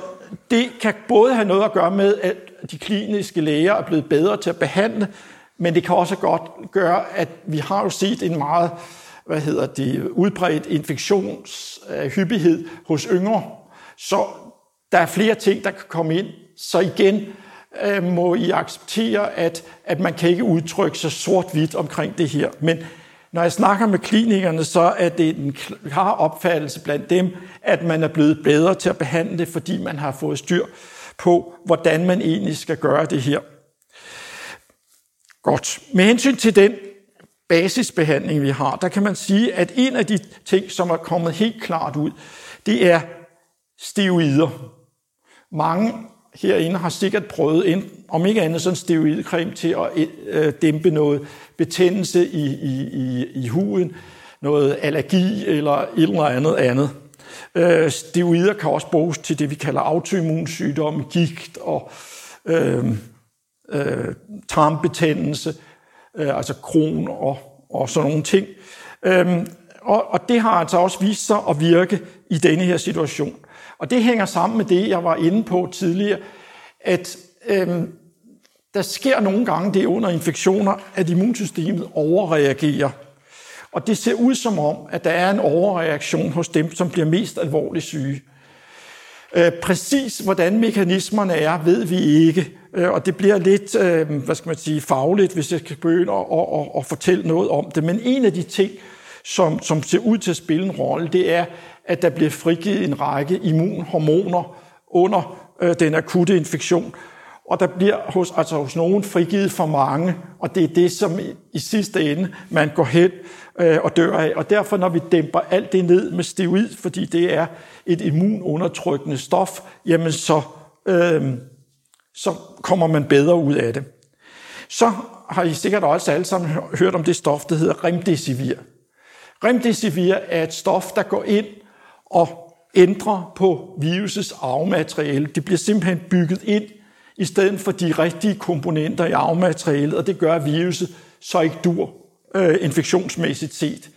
det kan både have noget at gøre med, at de kliniske læger er blevet bedre til at behandle, men det kan også godt gøre, at vi har jo set en meget hvad hedder det, udbredt infektionshyppighed hos yngre. Så der er flere ting, der kan komme ind. Så igen øh, må I acceptere, at, at man kan ikke udtrykke sig sort-hvidt omkring det her. Men når jeg snakker med klinikerne, så er det en klar opfattelse blandt dem, at man er blevet bedre til at behandle det, fordi man har fået styr på, hvordan man egentlig skal gøre det her. Godt. Med hensyn til den basisbehandling, vi har, der kan man sige, at en af de ting, som er kommet helt klart ud, det er steroider. Mange herinde har sikkert prøvet, om ikke andet sådan steroidcreme til at øh, dæmpe noget betændelse i, i, i, i huden, noget allergi eller et eller andet andet. Øh, steroider kan også bruges til det, vi kalder autoimmunsygdomme, gigt og øh, øh, tarmbetændelse, øh, altså kron og, og sådan nogle ting. Øh, og, og det har altså også vist sig at virke i denne her situation. Og det hænger sammen med det, jeg var inde på tidligere, at øhm, der sker nogle gange det under infektioner, at immunsystemet overreagerer. Og det ser ud som om, at der er en overreaktion hos dem, som bliver mest alvorligt syge. Øh, præcis hvordan mekanismerne er, ved vi ikke. Øh, og det bliver lidt, øhm, hvad skal man sige, fagligt, hvis jeg skal begynde at, at, at, at fortælle noget om det. Men en af de ting, som, som ser ud til at spille en rolle, det er, at der bliver frigivet en række immunhormoner under øh, den akutte infektion. Og der bliver hos, altså hos nogen frigivet for mange, og det er det, som i, i sidste ende man går hen øh, og dør af. Og derfor, når vi dæmper alt det ned med steroid, fordi det er et immunundertrykkende stof, jamen så, øh, så kommer man bedre ud af det. Så har I sikkert også alle sammen hørt om det stof, der hedder remdesivir. Remdesivir er et stof, der går ind og ændrer på virusets arvemateriale. Det bliver simpelthen bygget ind i stedet for de rigtige komponenter i arvematerialet, og det gør, at viruset så ikke dur øh, infektionsmæssigt set.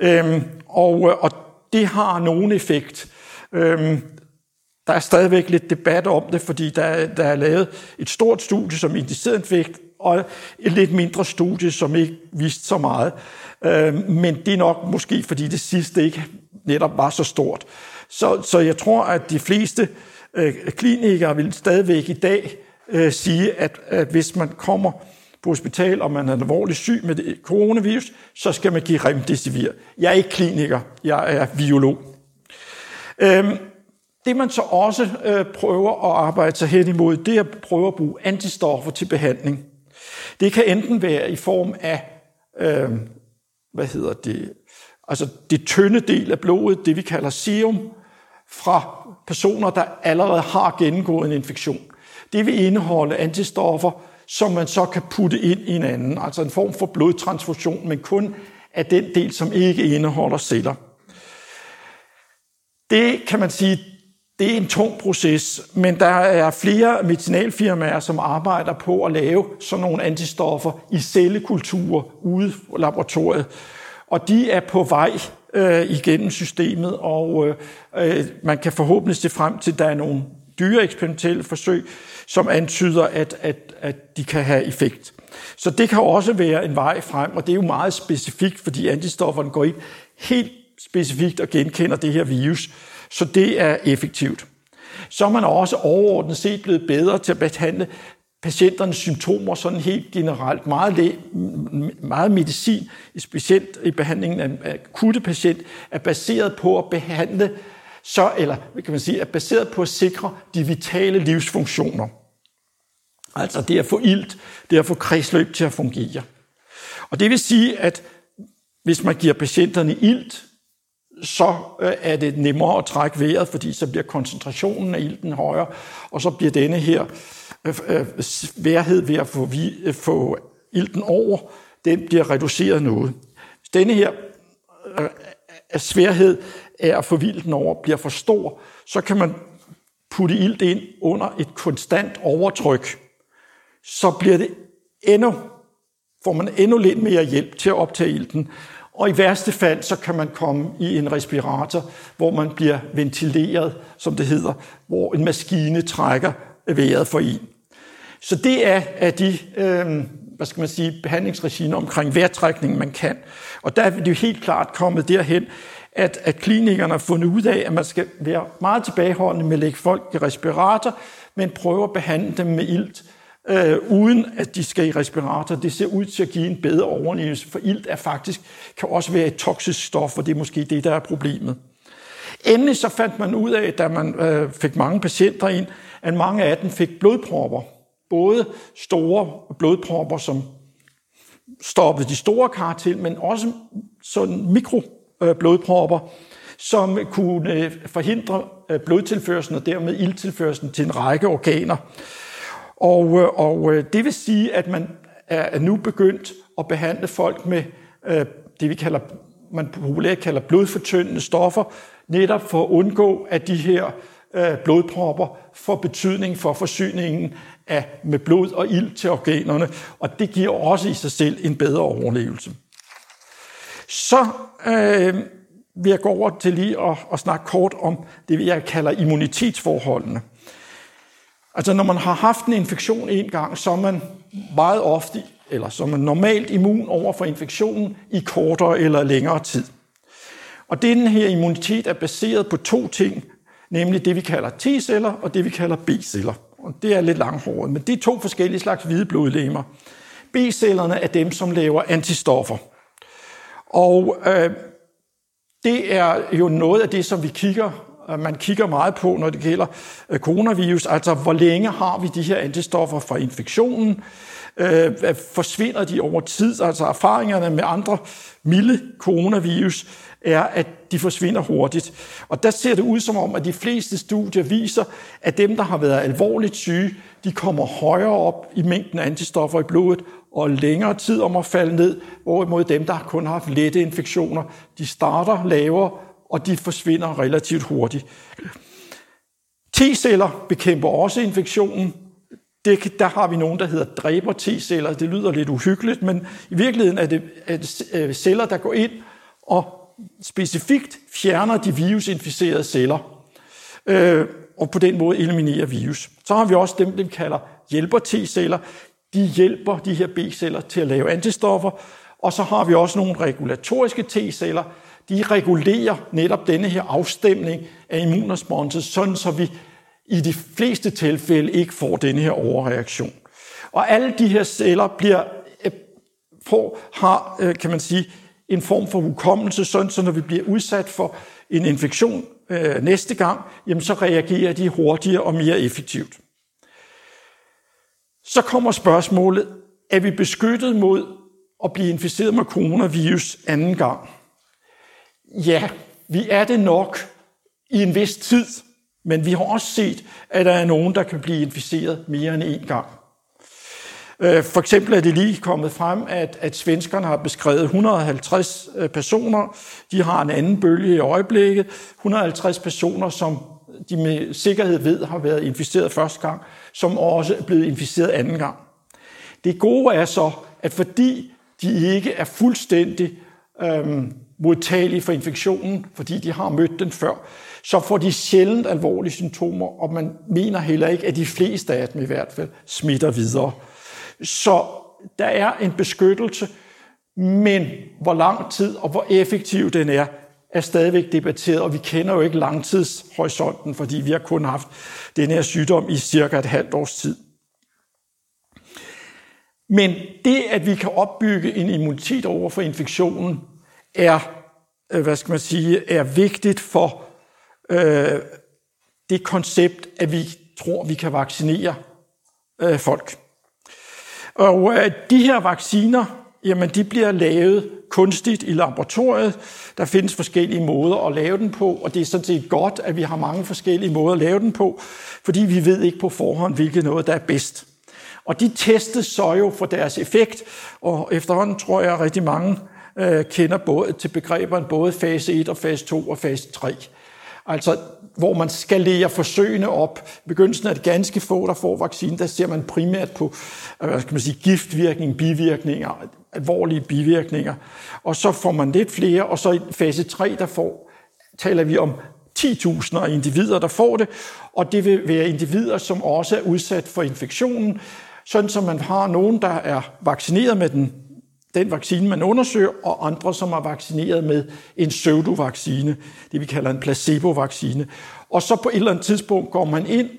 Øhm, og, øh, og det har nogen effekt. Øhm, der er stadigvæk lidt debat om det, fordi der, der er lavet et stort studie, som indicerede og et lidt mindre studie, som ikke viste så meget. Øh, men det er nok måske, fordi det sidste ikke netop var så stort. Så, så jeg tror, at de fleste øh, klinikere vil stadigvæk i dag øh, sige, at, at hvis man kommer på hospital, og man er alvorligt syg med det coronavirus, så skal man give remdesivir. Jeg er ikke kliniker, jeg er biolog. Øhm, det man så også øh, prøver at arbejde sig hen imod, det er at prøve at bruge antistoffer til behandling. Det kan enten være i form af, øh, hvad hedder det, altså det tynde del af blodet, det vi kalder serum, fra personer, der allerede har gennemgået en infektion. Det vil indeholde antistoffer, som man så kan putte ind i en anden, altså en form for blodtransfusion, men kun af den del, som ikke indeholder celler. Det kan man sige, det er en tung proces, men der er flere medicinalfirmaer, som arbejder på at lave sådan nogle antistoffer i cellekulturer ude på laboratoriet. Og de er på vej øh, igennem systemet, og øh, man kan forhåbentlig se frem til, at der er nogle dyre eksperimentelle forsøg, som antyder, at, at, at de kan have effekt. Så det kan også være en vej frem, og det er jo meget specifikt, fordi antistofferne går ind helt specifikt og genkender det her virus. Så det er effektivt. Så er man også overordnet set blevet bedre til at behandle patienternes symptomer sådan helt generelt. Meget, meget medicin, specielt i behandlingen af akutte patient, er baseret på at behandle så, eller kan man sige, er baseret på at sikre de vitale livsfunktioner. Altså det at få ilt, det at få kredsløb til at fungere. Og det vil sige, at hvis man giver patienterne ilt, så øh, er det nemmere at trække vejret, fordi så bliver koncentrationen af ilten højere, og så bliver denne her øh, øh, værhed sværhed ved at få, vi, få ilten over, den bliver reduceret noget. Hvis denne her sværhed af at få ilten over bliver for stor, så kan man putte ilt ind under et konstant overtryk. Så bliver det endnu, får man endnu lidt mere hjælp til at optage ilten. Og i værste fald, så kan man komme i en respirator, hvor man bliver ventileret, som det hedder, hvor en maskine trækker vejret for en. Så det er af de øh, hvad skal man sige, behandlingsregimer omkring vejrtrækning, man kan. Og der er det jo helt klart kommet derhen, at, at klinikerne har fundet ud af, at man skal være meget tilbageholdende med at lægge folk i respirator, men prøve at behandle dem med ilt, øh, uden at de skal i respirator. Det ser ud til at give en bedre overlevelse, for ilt er faktisk, kan også være et toksisk stof, og det er måske det, der er problemet. Endelig så fandt man ud af, da man øh, fik mange patienter ind, at mange af dem fik blodpropper. Både store blodpropper, som stoppede de store kar til, men også sådan mikroblodpropper, øh, som kunne øh, forhindre øh, blodtilførslen og dermed ildtilførslen til en række organer. Og, øh, og øh, det vil sige, at man er nu begyndt at behandle folk med øh, det, vi kalder, man populært kalder blodfortyndende stoffer, netop for at undgå, at de her blodpropper får betydning for forsyningen af, med blod og ild til organerne, og det giver også i sig selv en bedre overlevelse. Så øh, vil jeg gå over til lige at, at snakke kort om det, jeg kalder immunitetsforholdene. Altså når man har haft en infektion en gang, så er man meget ofte, eller så er man normalt immun over for infektionen i kortere eller længere tid. Og den her immunitet er baseret på to ting, nemlig det, vi kalder T-celler og det, vi kalder B-celler. Og det er lidt langhåret, men det er to forskellige slags hvide blodlegemer. B-cellerne er dem, som laver antistoffer. Og øh, det er jo noget af det, som vi kigger, Øh, man kigger meget på, når det gælder øh, coronavirus. Altså, hvor længe har vi de her antistoffer fra infektionen? Øh, forsvinder de over tid? Altså, erfaringerne med andre milde coronavirus er, at de forsvinder hurtigt. Og der ser det ud som om, at de fleste studier viser, at dem, der har været alvorligt syge, de kommer højere op i mængden af antistoffer i blodet, og længere tid om at falde ned, hvorimod dem, der kun har haft lette infektioner, de starter lavere, og de forsvinder relativt hurtigt. T-celler bekæmper også infektionen. Det, der har vi nogen, der hedder dræber T-celler. Det lyder lidt uhyggeligt, men i virkeligheden er det, er det øh, celler, der går ind og specifikt fjerner de virusinficerede celler, øh, og på den måde eliminerer virus. Så har vi også dem, vi kalder hjælper T-celler de hjælper de her B-celler til at lave antistoffer. Og så har vi også nogle regulatoriske T-celler. De regulerer netop denne her afstemning af immunresponset, sådan så vi i de fleste tilfælde ikke får denne her overreaktion. Og alle de her celler bliver, øh, får, har, øh, kan man sige, en form for hukommelse, sådan så når vi bliver udsat for en infektion øh, næste gang, jamen så reagerer de hurtigere og mere effektivt. Så kommer spørgsmålet, er vi beskyttet mod at blive inficeret med coronavirus anden gang? Ja, vi er det nok i en vis tid, men vi har også set, at der er nogen, der kan blive inficeret mere end én gang. Øh, for eksempel er det lige kommet frem, at, at svenskerne har beskrevet 150 øh, personer. De har en anden bølge i øjeblikket. 150 personer, som de med sikkerhed ved har været inficeret første gang, som også er blevet inficeret anden gang. Det gode er så, at fordi de ikke er fuldstændig øhm, modtagelige for infektionen, fordi de har mødt den før, så får de sjældent alvorlige symptomer, og man mener heller ikke, at de fleste af dem i hvert fald smitter videre. Så der er en beskyttelse, men hvor lang tid og hvor effektiv den er, er stadigvæk debatteret, og vi kender jo ikke langtidshorisonten, fordi vi har kun haft den her sygdom i cirka et halvt års tid. Men det, at vi kan opbygge en immunitet over for infektionen, er, øh, hvad skal man sige, er vigtigt for øh, det koncept, at vi tror, vi kan vaccinere øh, folk. Og øh, de her vacciner, jamen de bliver lavet kunstigt i laboratoriet. Der findes forskellige måder at lave den på, og det er sådan set godt, at vi har mange forskellige måder at lave den på, fordi vi ved ikke på forhånd, hvilket noget, der er bedst. Og de testes så jo for deres effekt, og efterhånden tror jeg, at rigtig mange øh, kender både til begreberne både fase 1 og fase 2 og fase 3. Altså, hvor man skalerer forsøgene op. I begyndelsen er det ganske få, der får vaccinen. Der ser man primært på øh, hvad skal man sige, giftvirkning, bivirkninger, alvorlige bivirkninger. Og så får man lidt flere, og så i fase 3, der får, taler vi om 10.000 af individer, der får det, og det vil være individer, som også er udsat for infektionen, sådan som man har nogen, der er vaccineret med den, den vaccine, man undersøger, og andre, som er vaccineret med en pseudovaccine, det vi kalder en placebovaccine. Og så på et eller andet tidspunkt går man ind,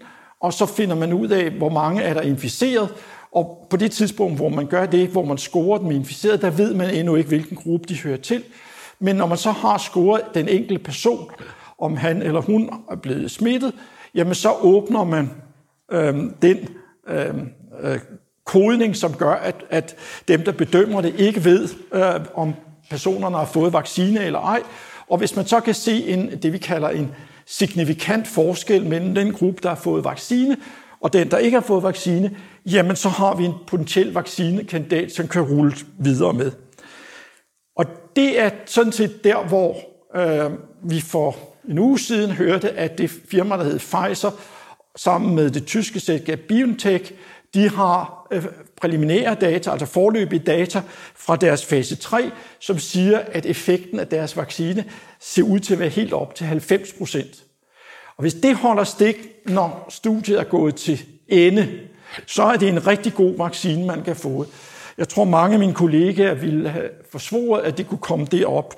og så finder man ud af, hvor mange er der inficeret, og på det tidspunkt, hvor man gør det, hvor man scorer dem inficeret, der ved man endnu ikke, hvilken gruppe de hører til. Men når man så har scoret den enkelte person, om han eller hun er blevet smittet, jamen så åbner man øhm, øhm, øh, den øh, øh, kodning, som gør, at, at dem, der bedømmer det, ikke ved, øh, om personerne har fået vaccine eller ej. Og hvis man så kan se en, det, vi kalder en signifikant forskel mellem den gruppe, der har fået vaccine, og den, der ikke har fået vaccine, jamen så har vi en potentiel vaccinekandidat, som kan rulle videre med. Og det er sådan set der, hvor øh, vi for en uge siden hørte, at det firma, der hed Pfizer, sammen med det tyske selskab BioNTech, de har Øh, præliminære data, altså forløbige data fra deres fase 3, som siger, at effekten af deres vaccine ser ud til at være helt op til 90 procent. Og hvis det holder stik, når studiet er gået til ende, så er det en rigtig god vaccine, man kan få. Jeg tror, mange af mine kollegaer ville have forsvoret, at det kunne komme derop.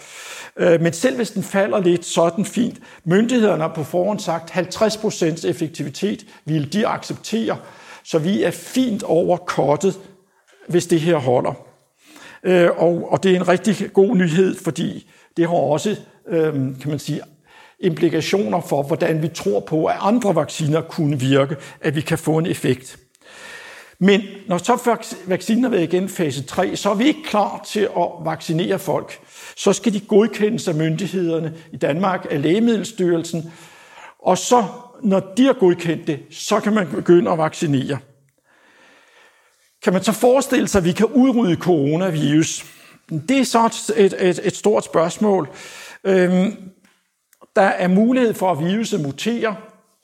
Øh, men selv hvis den falder lidt, så er den fint. Myndighederne har på forhånd sagt, 50% effektivitet ville de acceptere, så vi er fint over kortet, hvis det her holder. Øh, og, det er en rigtig god nyhed, fordi det har også, øh, kan man sige, implikationer for, hvordan vi tror på, at andre vacciner kunne virke, at vi kan få en effekt. Men når så vaccinen har været igen fase 3, så er vi ikke klar til at vaccinere folk. Så skal de godkendes af myndighederne i Danmark, af Lægemiddelstyrelsen, og så, når de har godkendt det, så kan man begynde at vaccinere. Kan man så forestille sig, at vi kan udrydde coronavirus? Det er så et, et, et stort spørgsmål. Øhm, der er mulighed for, at viruset muterer,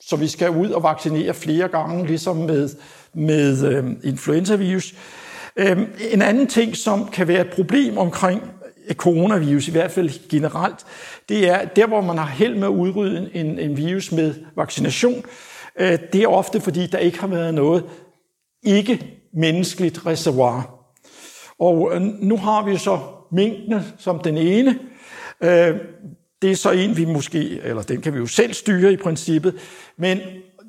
så vi skal ud og vaccinere flere gange, ligesom med, med øhm, influenzavirus. Øhm, en anden ting, som kan være et problem omkring coronavirus, i hvert fald generelt, det er, der hvor man har held med at udrydde en, en virus med vaccination, øh, det er ofte fordi, der ikke har været noget ikke-menneskeligt reservoir. Og øh, nu har vi så minkene som den ene. Øh, det er så en, vi måske, eller den kan vi jo selv styre i princippet, men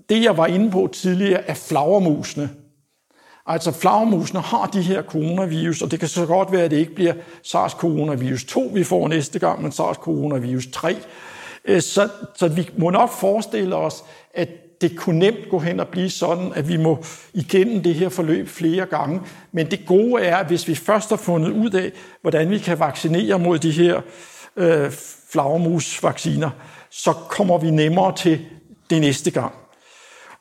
det, jeg var inde på tidligere, er flagermusene. Altså flagermusene har de her coronavirus, og det kan så godt være, at det ikke bliver SARS-coronavirus 2, vi får næste gang, men SARS-coronavirus 3. Øh, så, så vi må nok forestille os, at det kunne nemt gå hen og blive sådan, at vi må igennem det her forløb flere gange. Men det gode er, at hvis vi først har fundet ud af, hvordan vi kan vaccinere mod de her øh, flagermusvacciner, så kommer vi nemmere til det næste gang.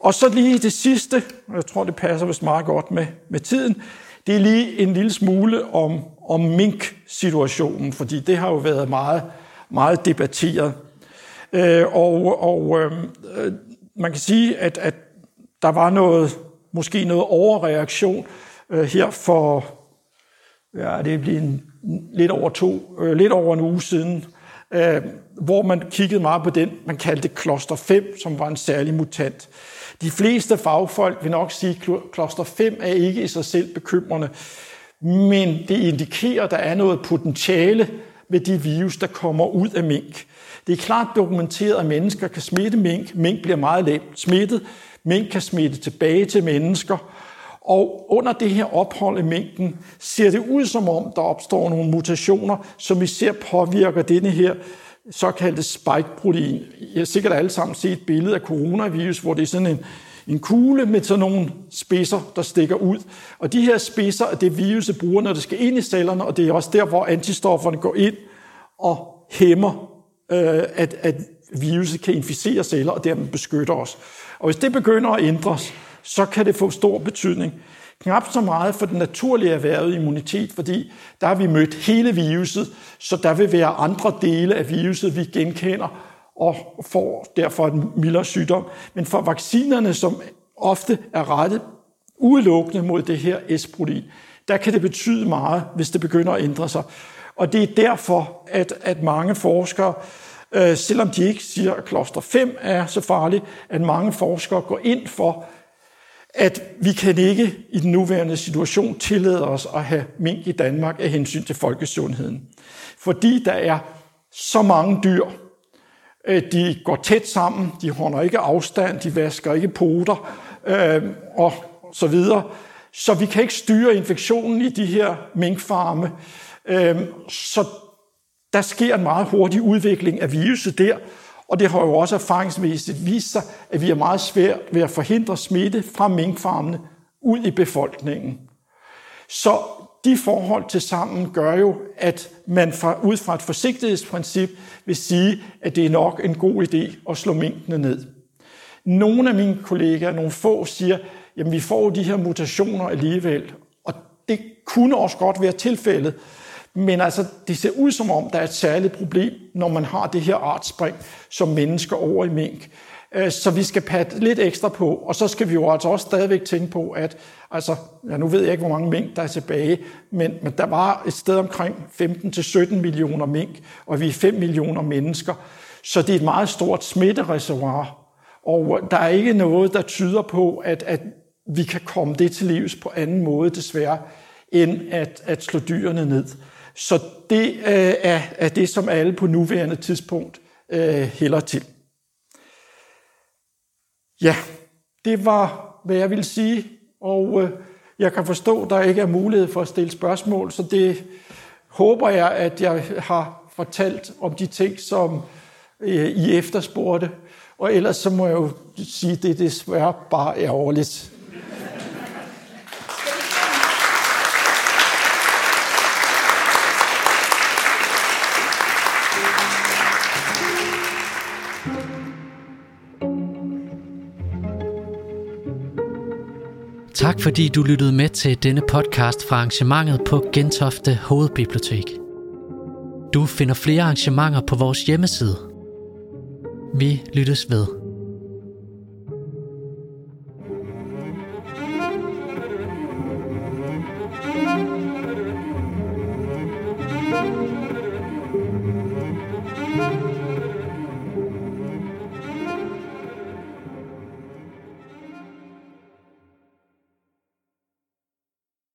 Og så lige det sidste, og jeg tror, det passer vist meget godt med, med tiden, det er lige en lille smule om, om mink-situationen, fordi det har jo været meget, meget debatteret. Øh, og og øh, man kan sige, at, at der var noget, måske noget overreaktion øh, her for, ja, det er en, lidt over to, øh, lidt over en uge siden, øh, hvor man kiggede meget på den, man kaldte kloster 5, som var en særlig mutant. De fleste fagfolk vil nok sige, at kloster 5 er ikke i sig selv bekymrende, men det indikerer, at der er noget potentiale med de virus, der kommer ud af mink. Det er klart dokumenteret, at mennesker kan smitte mink. Mink bliver meget let smittet. Mink kan smitte tilbage til mennesker. Og under det her ophold i minken ser det ud som om, der opstår nogle mutationer, som vi ser påvirker denne her såkaldte spike-protein. Jeg har sikkert alle sammen set et billede af coronavirus, hvor det er sådan en, en kugle med sådan nogle spidser, der stikker ud. Og de her spidser er det, viruset bruger, når det skal ind i cellerne, og det er også der, hvor antistofferne går ind og hæmmer, øh, at, at viruset kan inficere celler og dermed beskytte os. Og hvis det begynder at ændres, så kan det få stor betydning. Knap så meget for den naturlige erhvervede immunitet, fordi der har vi mødt hele viruset, så der vil være andre dele af viruset, vi genkender og får derfor en mildere sygdom. Men for vaccinerne, som ofte er rettet udelukkende mod det her S-protein, der kan det betyde meget, hvis det begynder at ændre sig. Og det er derfor, at, at mange forskere, øh, selvom de ikke siger, at kloster 5 er så farligt, at mange forskere går ind for, at vi kan ikke i den nuværende situation tillade os at have mink i Danmark af hensyn til folkesundheden. Fordi der er så mange dyr, øh, de går tæt sammen, de holder ikke afstand, de vasker ikke poter øh, og så videre. Så vi kan ikke styre infektionen i de her minkfarme. Øh, så der sker en meget hurtig udvikling af viruset der, og det har jo også erfaringsmæssigt vist sig, at vi er meget svært ved at forhindre smitte fra minkfarmene ud i befolkningen. Så de forhold til sammen gør jo, at man fra, ud fra et forsigtighedsprincip vil sige, at det er nok en god idé at slå minkene ned. Nogle af mine kollegaer, nogle få, siger, jamen vi får de her mutationer alligevel, og det kunne også godt være tilfældet, men altså, det ser ud som om, der er et særligt problem, når man har det her artspring som mennesker over i mink. Øh, så vi skal patte lidt ekstra på, og så skal vi jo altså også stadigvæk tænke på, at altså, ja, nu ved jeg ikke, hvor mange mink der er tilbage, men, men der var et sted omkring 15-17 millioner mink, og vi er 5 millioner mennesker. Så det er et meget stort smittereservoir, og der er ikke noget, der tyder på, at, at vi kan komme det til livs på anden måde, desværre, end at, at slå dyrene ned. Så det øh, er, er det, som alle på nuværende tidspunkt øh, hælder til. Ja, det var, hvad jeg vil sige, og øh, jeg kan forstå, at der ikke er mulighed for at stille spørgsmål, så det håber jeg, at jeg har fortalt om de ting, som øh, I efterspurgte. Og ellers så må jeg jo sige, at det desværre bare er Tak fordi du lyttede med til denne podcast fra arrangementet på Gentofte Hovedbibliotek. Du finder flere arrangementer på vores hjemmeside. Vi lyttes ved.